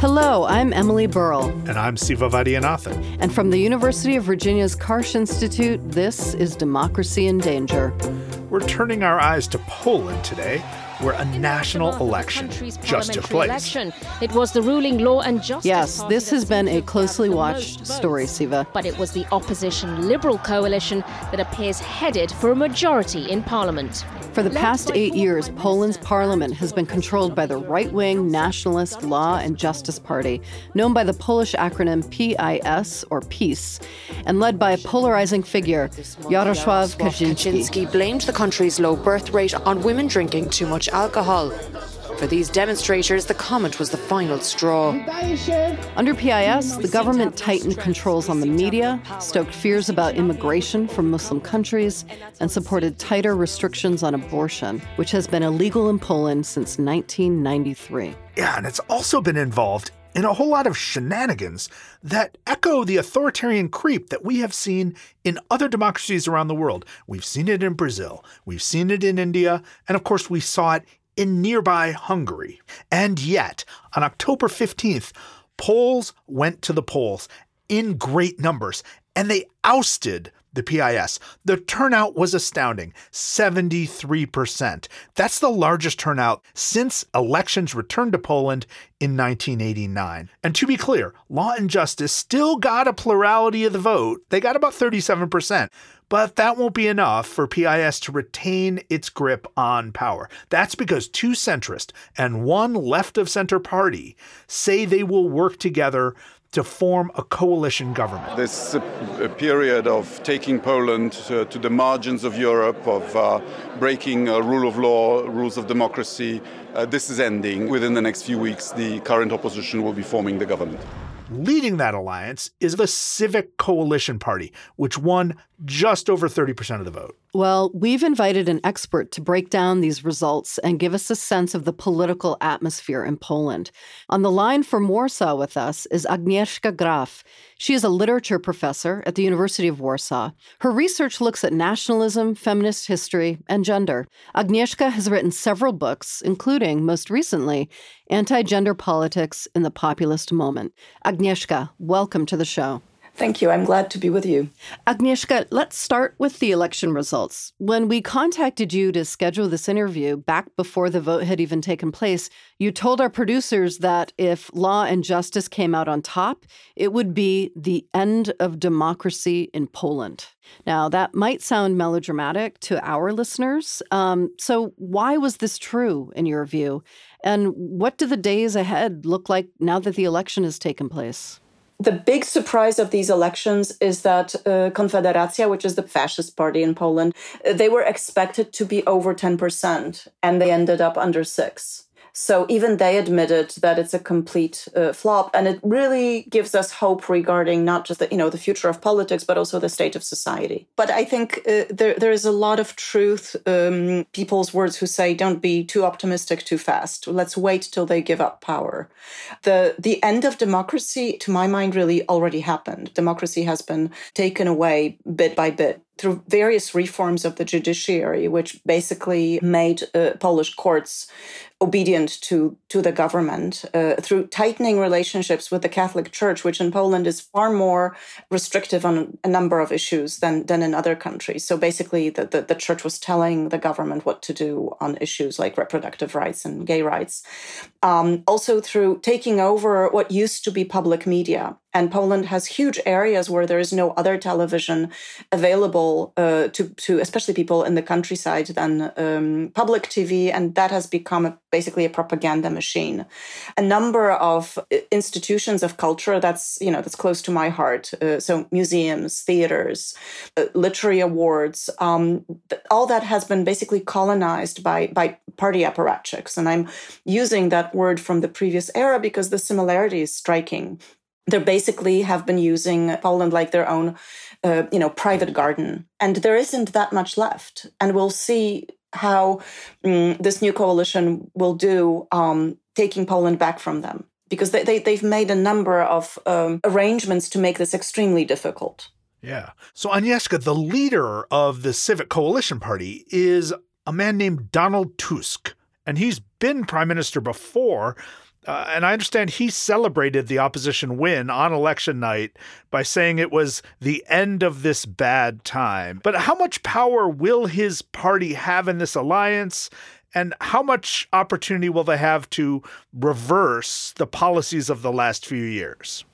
Hello, I'm Emily Burrell. And I'm Siva Vaidhyanathan. And from the University of Virginia's Karsh Institute, this is Democracy in Danger. We're turning our eyes to Poland today where a national election just took place. Election. It was the ruling Law and Justice. Yes, this has been a closely watched story, Siva. But it was the opposition Liberal coalition that appears headed for a majority in Parliament. For the past eight years, Poland's parliament has been controlled by the right wing nationalist Law and Justice Party, known by the Polish acronym PIS or PEACE, and led by a polarizing figure, Jarosław Kaczynski. blamed the country's low birth rate on women drinking too much alcohol. For these demonstrators, the comment was the final straw. Under PIS, the government tightened controls on the media, stoked fears about immigration from Muslim countries, and supported tighter restrictions on abortion, which has been illegal in Poland since 1993. Yeah, and it's also been involved in a whole lot of shenanigans that echo the authoritarian creep that we have seen in other democracies around the world. We've seen it in Brazil, we've seen it in India, and of course, we saw it in nearby Hungary. And yet, on October 15th, Poles went to the polls in great numbers and they ousted the PIS. The turnout was astounding 73%. That's the largest turnout since elections returned to Poland in 1989. And to be clear, Law and Justice still got a plurality of the vote. They got about 37%. But that won't be enough for PIS to retain its grip on power. That's because two centrist and one left of center party say they will work together to form a coalition government. This uh, period of taking Poland uh, to the margins of Europe, of uh, breaking uh, rule of law, rules of democracy, uh, this is ending. Within the next few weeks, the current opposition will be forming the government. Leading that alliance is the Civic Coalition Party, which won just over 30% of the vote. Well, we've invited an expert to break down these results and give us a sense of the political atmosphere in Poland. On the line from Warsaw with us is Agnieszka Graff. She is a literature professor at the University of Warsaw. Her research looks at nationalism, feminist history, and gender. Agnieszka has written several books, including, most recently, Anti Gender Politics in the Populist Moment. Agnieszka, welcome to the show. Thank you. I'm glad to be with you. Agnieszka, let's start with the election results. When we contacted you to schedule this interview back before the vote had even taken place, you told our producers that if Law and Justice came out on top, it would be the end of democracy in Poland. Now, that might sound melodramatic to our listeners. Um, so, why was this true in your view? And what do the days ahead look like now that the election has taken place? The big surprise of these elections is that uh, Konfederacja, which is the fascist party in Poland, uh, they were expected to be over 10%, and they ended up under 6 so even they admitted that it's a complete uh, flop, and it really gives us hope regarding not just the you know the future of politics, but also the state of society. But I think uh, there there is a lot of truth. Um, people's words who say, "Don't be too optimistic too fast. Let's wait till they give up power." The the end of democracy, to my mind, really already happened. Democracy has been taken away bit by bit through various reforms of the judiciary, which basically made uh, Polish courts obedient to to the government uh, through tightening relationships with the Catholic Church, which in Poland is far more restrictive on a number of issues than than in other countries. So basically, the, the, the church was telling the government what to do on issues like reproductive rights and gay rights. Um, also through taking over what used to be public media and Poland has huge areas where there is no other television available uh, to, to especially people in the countryside than um, public TV, and that has become a, basically a propaganda machine. A number of uh, institutions of culture that's you know that's close to my heart, uh, so museums, theaters, uh, literary awards, um, all that has been basically colonized by by party apparatchiks, and I'm using that word from the previous era because the similarity is striking they basically have been using Poland like their own, uh, you know, private garden, and there isn't that much left. And we'll see how um, this new coalition will do, um, taking Poland back from them, because they, they have made a number of um, arrangements to make this extremely difficult. Yeah. So Agnieszka, the leader of the Civic Coalition Party, is a man named Donald Tusk. and he's been prime minister before. Uh, and I understand he celebrated the opposition win on election night by saying it was the end of this bad time. But how much power will his party have in this alliance? And how much opportunity will they have to reverse the policies of the last few years?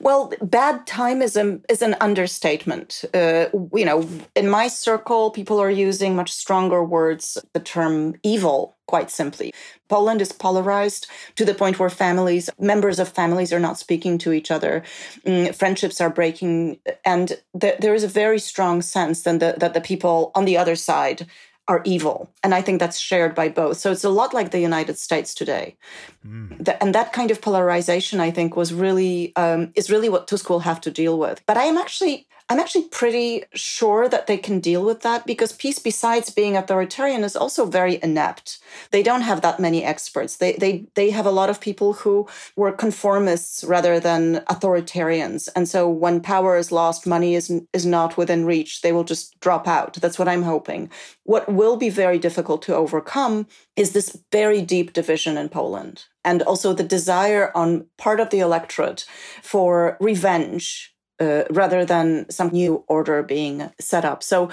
Well, bad time is, a, is an understatement. Uh, you know, in my circle, people are using much stronger words, the term evil, quite simply. Poland is polarized to the point where families, members of families are not speaking to each other. Mm, friendships are breaking. And th- there is a very strong sense that the, that the people on the other side are evil. And I think that's shared by both. So it's a lot like the United States today. Mm. The, and that kind of polarization, I think, was really, um, is really what Tusk will have to deal with. But I am actually I'm actually pretty sure that they can deal with that because PiS, besides being authoritarian, is also very inept. They don't have that many experts. They they they have a lot of people who were conformists rather than authoritarians. And so when power is lost, money is is not within reach, they will just drop out. That's what I'm hoping. What will be very difficult to overcome is this very deep division in Poland and also the desire on part of the electorate for revenge uh, rather than some new order being set up. So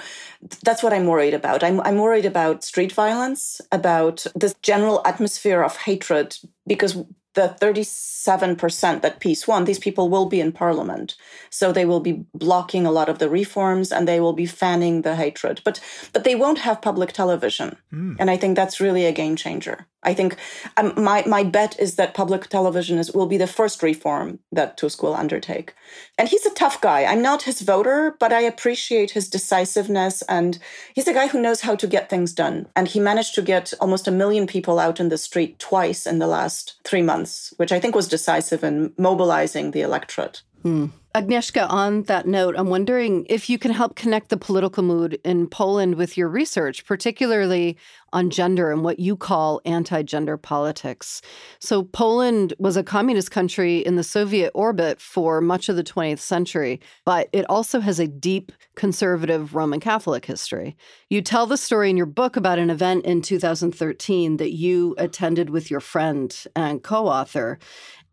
that's what I'm worried about. I'm, I'm worried about street violence, about this general atmosphere of hatred, because the 37% that PiS won, these people will be in parliament. So they will be blocking a lot of the reforms and they will be fanning the hatred. But but they won't have public television. Mm. And I think that's really a game changer. I think um, my, my bet is that public television is, will be the first reform that Tusk will undertake. And he's a tough guy. I'm not his voter, but I appreciate his decisiveness. And he's a guy who knows how to get things done. And he managed to get almost a million people out in the street twice in the last three months, which I think was decisive in mobilizing the electorate. Hmm. Agnieszka, on that note, I'm wondering if you can help connect the political mood in Poland with your research, particularly on gender and what you call anti gender politics. So, Poland was a communist country in the Soviet orbit for much of the 20th century, but it also has a deep conservative Roman Catholic history. You tell the story in your book about an event in 2013 that you attended with your friend and co author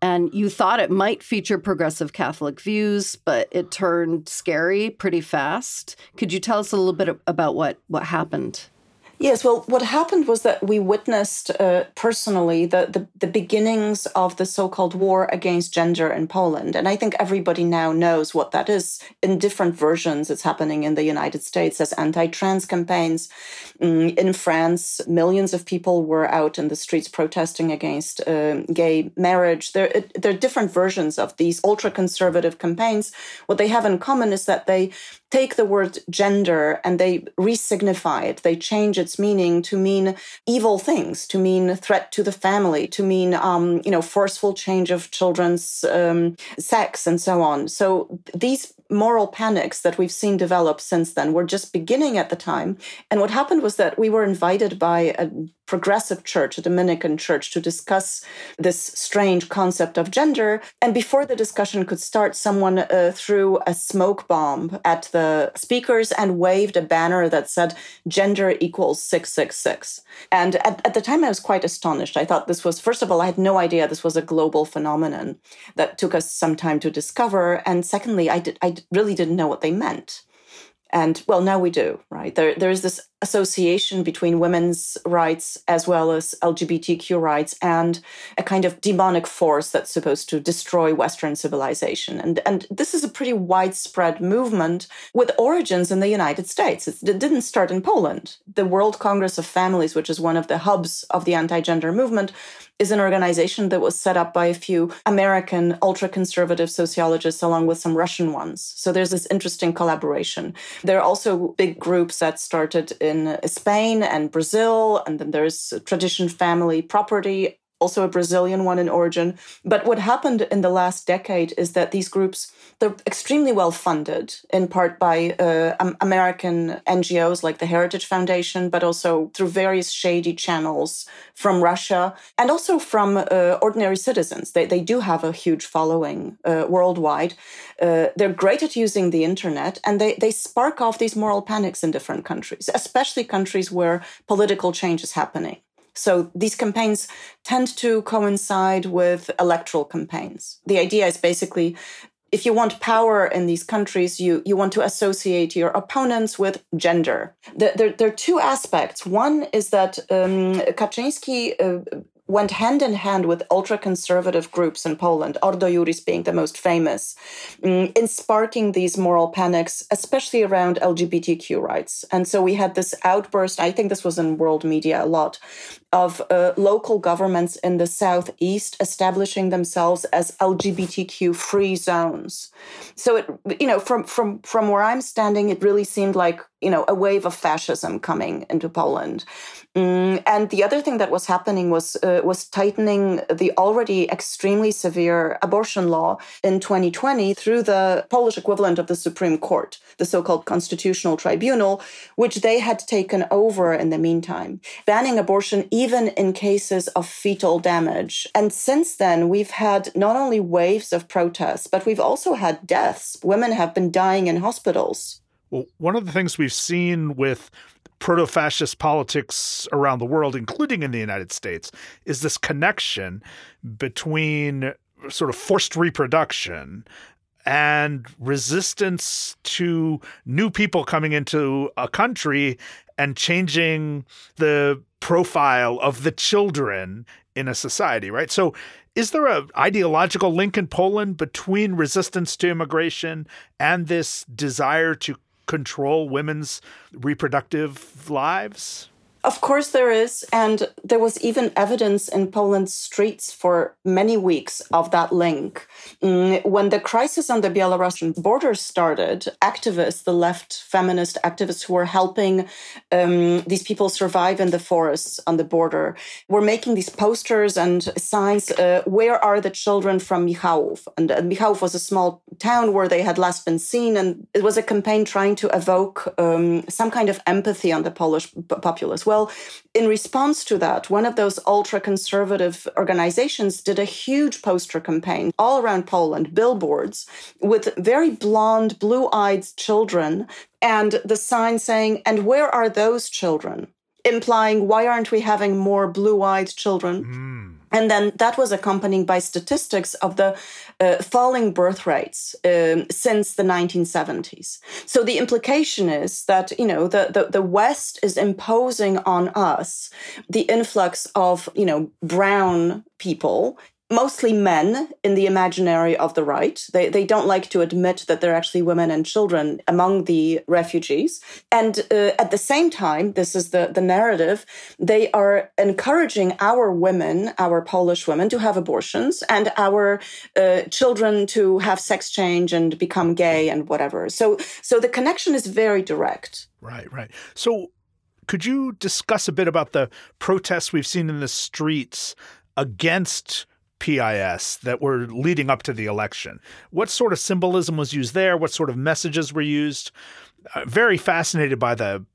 and you thought it might feature progressive Catholic views, but it turned scary pretty fast. Could you tell us a little bit about what what happened? Yes, well, what happened was that we witnessed uh, personally the, the, the beginnings of the so-called war against gender in Poland, and I think everybody now knows what that is. In different versions, it's happening in the United States as anti-trans campaigns. Mm, in France, millions of people were out in the streets protesting against uh, gay marriage. There, it, there are different versions of these ultra-conservative campaigns. What they have in common is that they take the word gender and they resignify it. They change its meaning to mean evil things, to mean threat to the family, to mean, um, you know, forceful change of children's um, sex and so on. So these moral panics that we've seen develop since then were just beginning at the time. And what happened was that we were invited by a progressive church, a Dominican church, to discuss this strange concept of gender. And before the discussion could start, someone uh, threw a smoke bomb at the speakers and waved a banner that said gender equals 666. And at, at the time, I was quite astonished. I thought this was, first of all, I had no idea this was a global phenomenon that took us some time to discover. And secondly, I, did, I really didn't know what they meant. And well, now we do, right? There, there is this association between women's rights as well as LGBTQ rights and a kind of demonic force that's supposed to destroy Western civilization. And, and this is a pretty widespread movement with origins in the United States. It didn't start in Poland. The World Congress of Families, which is one of the hubs of the anti gender movement, is an organization that was set up by a few American ultra conservative sociologists along with some Russian ones. So there's this interesting collaboration. There are also big groups that started in Spain and Brazil, and then there's tradition family property also a Brazilian one in origin. But what happened in the last decade is that these groups they're extremely well funded, in part by uh, American NGOs like the Heritage Foundation, but also through various shady channels from Russia and also from uh, ordinary citizens. They, they do have a huge following uh, worldwide. Uh, they're great at using the internet and they, they spark off these moral panics in different countries, especially countries where political change is happening. So these campaigns tend to coincide with electoral campaigns. The idea is basically if you want power in these countries, you, you want to associate your opponents with gender. There, there, are two aspects. One is that um, Kaczyński uh, went hand in hand with ultra conservative groups in Poland, Ordo Iuris being the most famous, mm, in sparking these moral panics, especially around LGBTQ rights. And so we had this outburst, I think this was in world media a lot, of uh, local governments in the southeast establishing themselves as LGBTQ free zones. So it, you know, from from from where I'm standing, it really seemed like you know a wave of fascism coming into Poland. Mm, and the other thing that was happening was uh, was tightening the already extremely severe abortion law in 2020 through the Polish equivalent of the Supreme Court, the so-called Constitutional Tribunal, which they had taken over in the meantime, banning abortion even in cases of fetal damage. And since then, we've had not only waves of protests, but we've also had deaths. Women have been dying in hospitals. Well, one of the things we've seen with proto fascist politics around the world, including in the United States, is this connection between sort of forced reproduction and resistance to new people coming into a country and changing the profile of the children in a society, right? So is there a ideological link in Poland between resistance to immigration and this desire to control women's reproductive lives? Of course, there is. And there was even evidence in Poland's streets for many weeks of that link. Mm, when the crisis on the Belarusian border started, activists, the left feminist activists who were helping um, these people survive in the forests on the border, were making these posters and signs uh, Where are the children from Michałów? And uh, Michałów was a small town where they had last been seen. And it was a campaign trying to evoke um, some kind of empathy on the Polish populace. Well, in response to that, one of those ultra conservative organizations did a huge poster campaign all around Poland, billboards with very blonde, blue eyed children, and the sign saying, And where are those children? Implying, why aren't we having more blue eyed children? Mm. And then that was accompanied by statistics of the uh, falling birth rates um, since the 1970s. So the implication is that, you know, the, the, the West is imposing on us the influx of, you know, brown people mostly men in the imaginary of the right. They, they don't like to admit that there are actually women and children among the refugees. And uh, at the same time, this is the, the narrative, they are encouraging our women, our Polish women, to have abortions and our uh, children to have sex change and become gay and whatever. So, so the connection is very direct. Right, right. So, could you discuss a bit about the protests we've seen in the streets against PIS that were leading up to the election. What sort of symbolism was used there? What sort of messages were used? Uh, very fascinated by the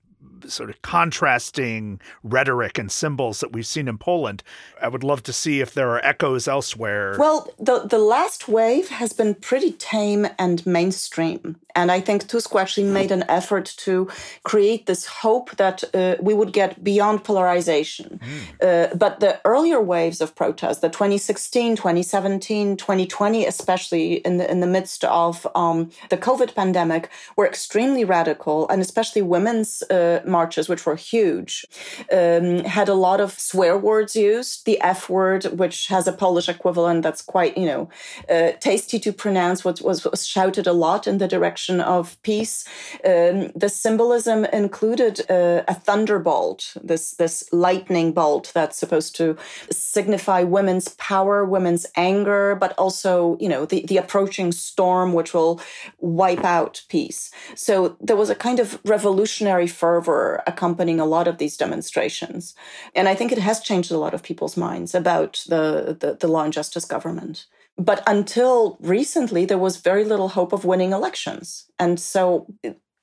sort of contrasting rhetoric and symbols that we've seen in Poland. I would love to see if there are echoes elsewhere. Well, the, the last wave has been pretty tame and mainstream. And I think Tusk actually made an effort to create this hope that uh, we would get beyond polarization. Mm. Uh, but the earlier waves of protest, the 2016, 2017, 2020, especially in the, in the midst of um, the COVID pandemic, were extremely radical, and especially women's uh, marches, which were huge, um, had a lot of swear words used. The F word, which has a Polish equivalent that's quite, you know, uh, tasty to pronounce, was, was, was shouted a lot in the direction of PiS. Um, the symbolism included uh, a thunderbolt, this this lightning bolt that's supposed to signify women's power, women's anger, but also you know the the approaching storm which will wipe out PiS. So there was a kind of revolutionary fervor accompanying a lot of these demonstrations, and I think it has changed a lot of people's minds about the, the, the law and justice government. But until recently, there was very little hope of winning elections. And so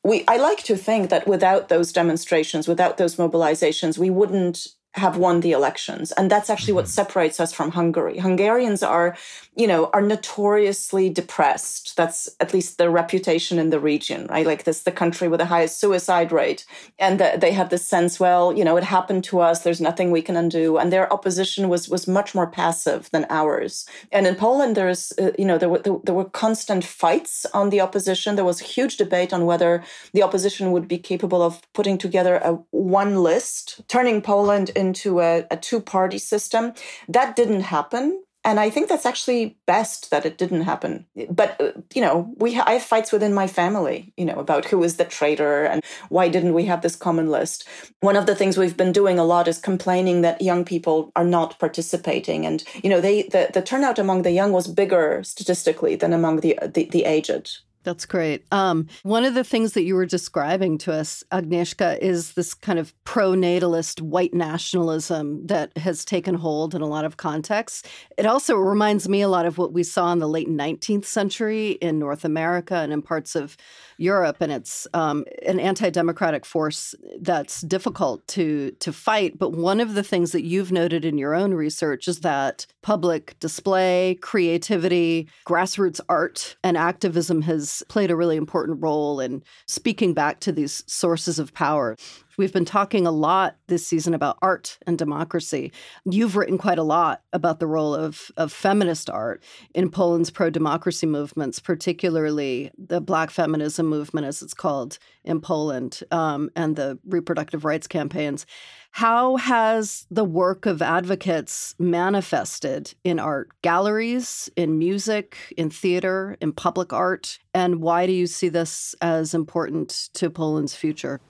we, I like to think that without those demonstrations, without those mobilizations, we wouldn't have won the elections. And that's actually what mm-hmm. separates us from Hungary. Hungarians are, you know, are notoriously depressed. That's at least their reputation in the region, right? Like this, the country with the highest suicide rate. And the, they have this sense, well, you know, it happened to us. There's nothing we can undo. And their opposition was, was much more passive than ours. And in Poland, there's, uh, you know, there were, there, there were constant fights on the opposition. There was a huge debate on whether the opposition would be capable of putting together a one list, turning Poland into a, a two party system. That didn't happen. And I think that's actually best that it didn't happen. But uh, you know, we ha- I have fights within my family, you know, about who is the traitor and why didn't we have this common list. One of the things we've been doing a lot is complaining that young people are not participating, and you know, they the, the turnout among the young was bigger statistically than among the the, the aged. That's great. Um, one of the things that you were describing to us, Agnieszka, is this kind of pro natalist white nationalism that has taken hold in a lot of contexts. It also reminds me a lot of what we saw in the late 19th century in North America and in parts of Europe. And it's um, an anti democratic force that's difficult to, to fight. But one of the things that you've noted in your own research is that public display, creativity, grassroots art, and activism has played a really important role in speaking back to these sources of power. We've been talking a lot this season about art and democracy. You've written quite a lot about the role of, of feminist art in Poland's pro democracy movements, particularly the Black feminism movement, as it's called in Poland, um, and the reproductive rights campaigns. How has the work of advocates manifested in art galleries, in music, in theater, in public art? And why do you see this as important to Poland's future?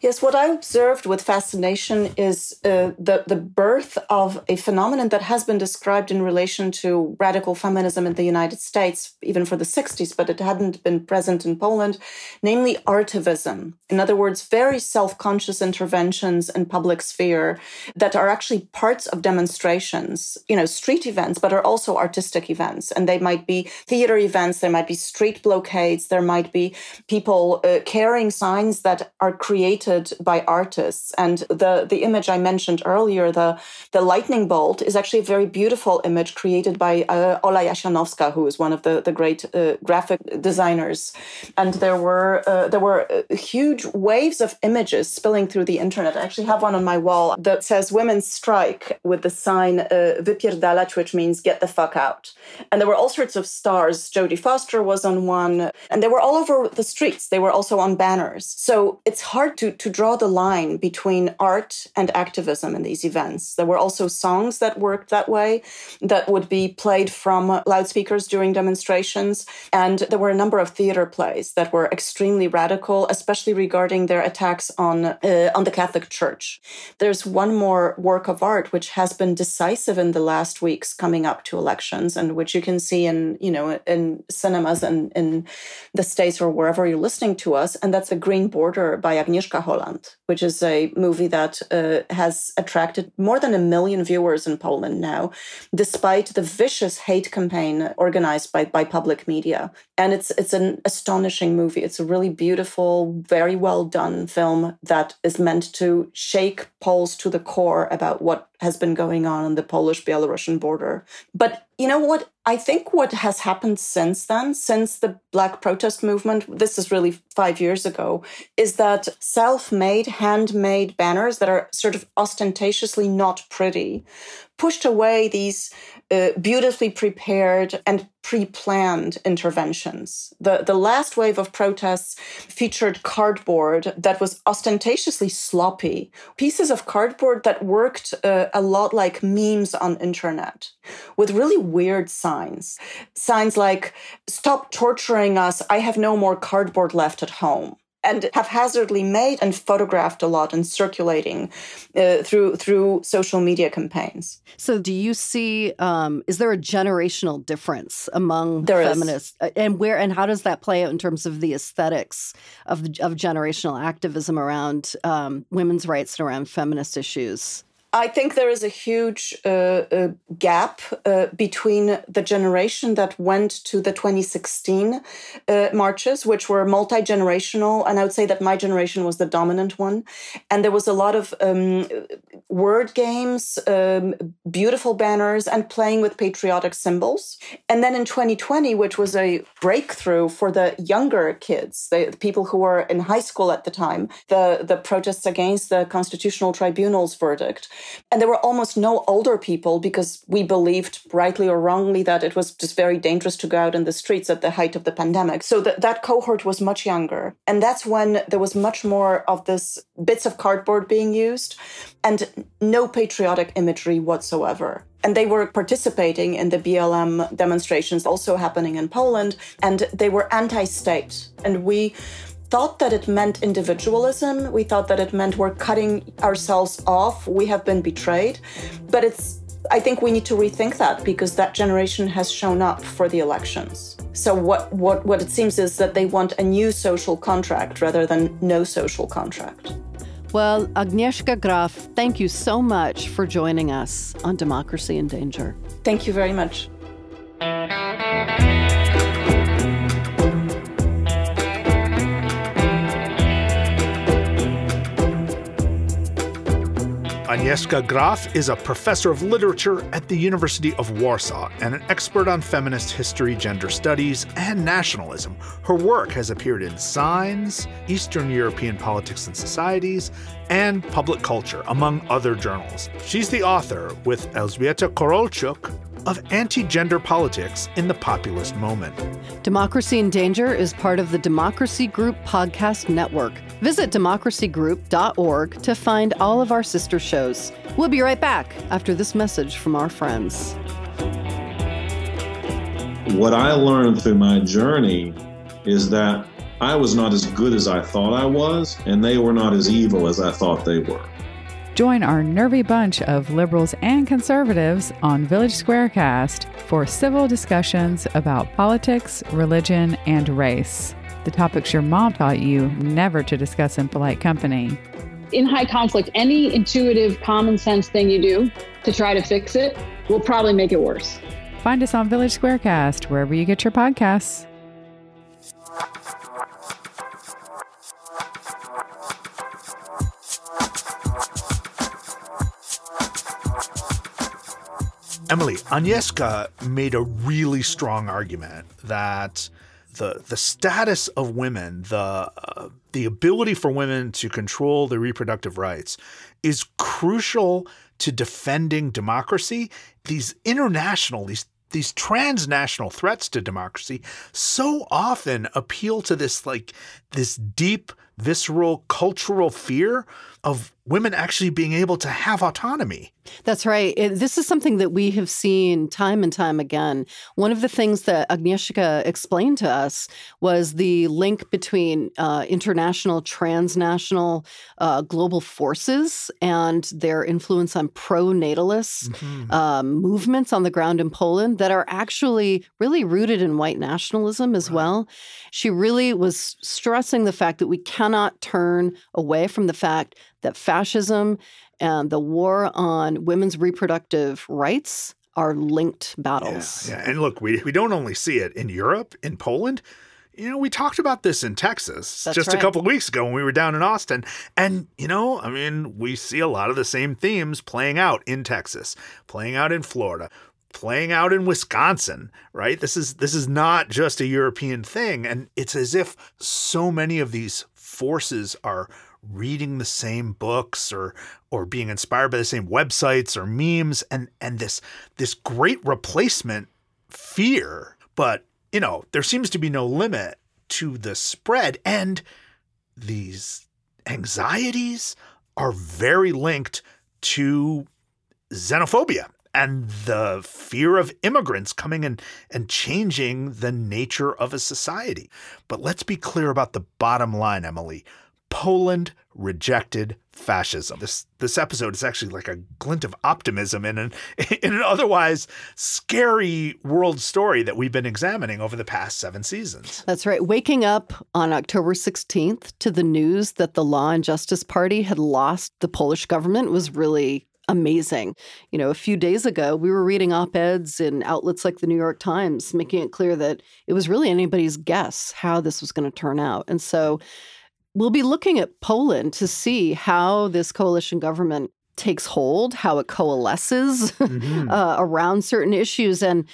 Yes, what I observed with fascination is uh, the, the birth of a phenomenon that has been described in relation to radical feminism in the United States, even for the 60s, but it hadn't been present in Poland, namely artivism. In other words, very self conscious interventions in public sphere that are actually parts of demonstrations, you know, street events, but are also artistic events. And they might be theater events, there might be street blockades, there might be people uh, carrying signs that are created created by artists. And the, the image I mentioned earlier, the, the lightning bolt, is actually a very beautiful image created by uh, Ola Jasionowska, who is one of the, the great uh, graphic designers. And there were, uh, there were uh, huge waves of images spilling through the internet. I actually have one on my wall that says women strike with the sign uh, wypierdalać, which means get the fuck out. And there were all sorts of stars. Jodie Foster was on one, and they were all over the streets. They were also on banners. So it's hard hard to, to draw the line between art and activism in these events. There were also songs that worked that way that would be played from loudspeakers during demonstrations. And there were a number of theater plays that were extremely radical, especially regarding their attacks on, uh, on the Catholic Church. There's one more work of art which has been decisive in the last weeks coming up to elections and which you can see in, you know, in cinemas and in the States or wherever you're listening to us. And that's a Green Border by Agnieszka Agnieszka Holland, which is a movie that uh, has attracted more than a million viewers in Poland now, despite the vicious hate campaign organized by, by public media. And it's it's an astonishing movie. It's a really beautiful, very well done film that is meant to shake Poles to the core about what has been going on on the Polish Belarusian border. But you know what? I think what has happened since then, since the Black protest movement, this is really five years ago, is that self made, handmade banners that are sort of ostentatiously not pretty pushed away these uh, beautifully prepared and pre-planned interventions. The, the last wave of protests featured cardboard that was ostentatiously sloppy, pieces of cardboard that worked uh, a lot like memes on internet with really weird signs. Signs like, stop torturing us, I have no more cardboard left at home and haphazardly made and photographed a lot and circulating uh, through through social media campaigns. So, do you see? Um, is there a generational difference among there feminists, is. Uh, and where and how does that play out in terms of the aesthetics of of generational activism around um, women's rights and around feminist issues? I think there is a huge uh, uh, gap uh, between the generation that went to the 2016 uh, marches, which were multi generational, and I would say that my generation was the dominant one. And there was a lot of um, word games, um, beautiful banners, and playing with patriotic symbols. And then in 2020, which was a breakthrough for the younger kids, the, the people who were in high school at the time, the, the protests against the Constitutional Tribunal's verdict and there were almost no older people because we believed, rightly or wrongly, that it was just very dangerous to go out in the streets at the height of the pandemic. So that, cohort was much younger. And that's when there was much more of this bits of cardboard being used and no patriotic imagery whatsoever and they were participating in the BLM demonstrations also happening in Poland, and they were anti state. And we thought that it meant individualism. We thought that it meant we're cutting ourselves off. We have been betrayed. But it's, I think we need to rethink that because that generation has shown up for the elections. So what, what, what it seems is that they want a new social contract rather than no social contract. Well, Agnieszka Graff, thank you so much for joining us on Democracy in Danger. Thank you very much. Agnieszka Graff is a professor of literature at the University of Warsaw and an expert on feminist history, gender studies, and nationalism. Her work has appeared in Signs, Eastern European Politics and Societies, and Public Culture, among other journals. She's the author, with Elżbieta Korolczuk, of anti gender politics in the populist moment. Democracy in Danger is part of the Democracy Group podcast network. Visit democracygroup.org to find all of our sister shows. We'll be right back after this message from our friends. What I learned through my journey is that I was not as good as I thought I was, and they were not as evil as I thought they were. Join our nervy bunch of liberals and conservatives on Village Squarecast for civil discussions about politics, religion, and race. The topics your mom taught you never to discuss in polite company. In high conflict, any intuitive, common sense thing you do to try to fix it will probably make it worse. Find us on Village Squarecast, wherever you get your podcasts. Emily, Agnieszka made a really strong argument that the the status of women, the uh, the ability for women to control their reproductive rights, is crucial to defending democracy. These international, these these transnational threats to democracy so often appeal to this like this deep visceral cultural fear of women actually being able to have autonomy. That's right. This is something that we have seen time and time again. One of the things that Agnieszka explained to us was the link between uh, international, transnational, uh, global forces and their influence on pro natalist mm-hmm. um, movements on the ground in Poland that are actually really rooted in white nationalism as right. well. She really was stressing the fact that we cannot turn away from the fact that fascism and the war on women's reproductive rights are linked battles. Yeah, yeah. And look, we, we don't only see it in Europe, in Poland. You know, we talked about this in Texas That's just right. a couple of weeks ago when we were down in Austin. And, you know, I mean, we see a lot of the same themes playing out in Texas, playing out in Florida, playing out in Wisconsin, right? This is this is not just a European thing and it's as if so many of these forces are reading the same books or or being inspired by the same websites or memes and and this this great replacement fear but you know there seems to be no limit to the spread and these anxieties are very linked to xenophobia and the fear of immigrants coming and, and changing the nature of a society. But let's be clear about the bottom line, Emily. Poland rejected fascism. This this episode is actually like a glint of optimism in an in an otherwise scary world story that we've been examining over the past 7 seasons. That's right. Waking up on October 16th to the news that the Law and Justice Party had lost the Polish government was really amazing. You know, a few days ago, we were reading op eds in outlets like the New York Times, making it clear that it was really anybody's guess how this was going to turn out. And so we'll be looking at Poland to see how this coalition government takes hold, how it coalesces mm-hmm. uh, around certain issues. And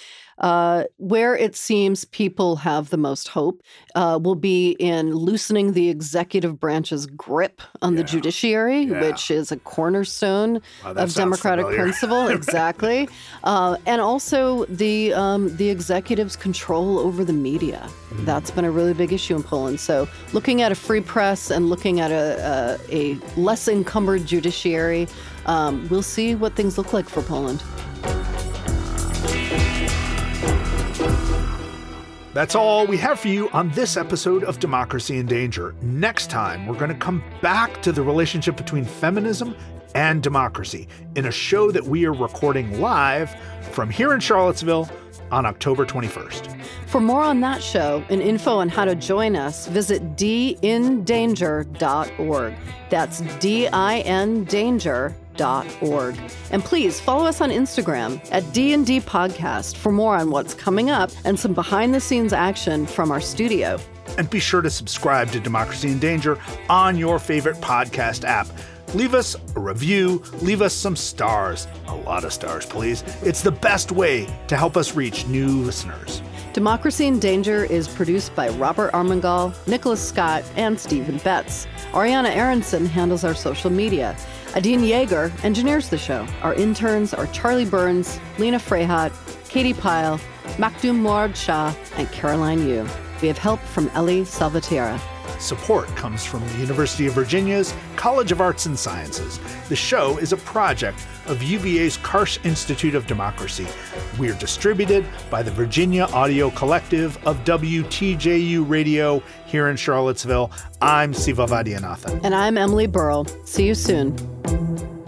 uh, where it seems people have the most hope uh, will be in loosening the executive branch's grip on yeah. the judiciary, yeah. which is a cornerstone wow, of democratic familiar. principle. exactly, uh, and also the um, the executive's control over the media. Mm. That's been a really big issue in Poland. So, looking at a free press and looking at a, a, a less encumbered judiciary, um, we'll see what things look like for Poland. That's all we have for you on this episode of Democracy in Danger. Next time, we're going to come back to the relationship between feminism and democracy in a show that we are recording live from here in Charlottesville on October 21st. For more on that show and info on how to join us, visit dindanger.org. That's D I N danger D&D.org. And please follow us on Instagram at D&D Podcast for more on what's coming up and some behind-the-scenes action from our studio. And be sure to subscribe to Democracy in Danger on your favorite podcast app. Leave us a review, leave us some stars. A lot of stars, please. It's the best way to help us reach new listeners. Democracy in Danger is produced by Robert Armengol, Nicholas Scott, and Stephen Betts. Ariana Aronson handles our social media. Adine Yeager engineers the show. Our interns are Charlie Burns, Lena Freyhat, Katie Pyle, Makdum Morag Shah, and Caroline Yu. We have help from Ellie Salvatierra. Support comes from the University of Virginia's College of Arts and Sciences. The show is a project of UVA's Karsh Institute of Democracy. We're distributed by the Virginia Audio Collective of WTJU Radio here in Charlottesville. I'm Siva Vaidhyanathan. And I'm Emily Burrell. See you soon. Thank you.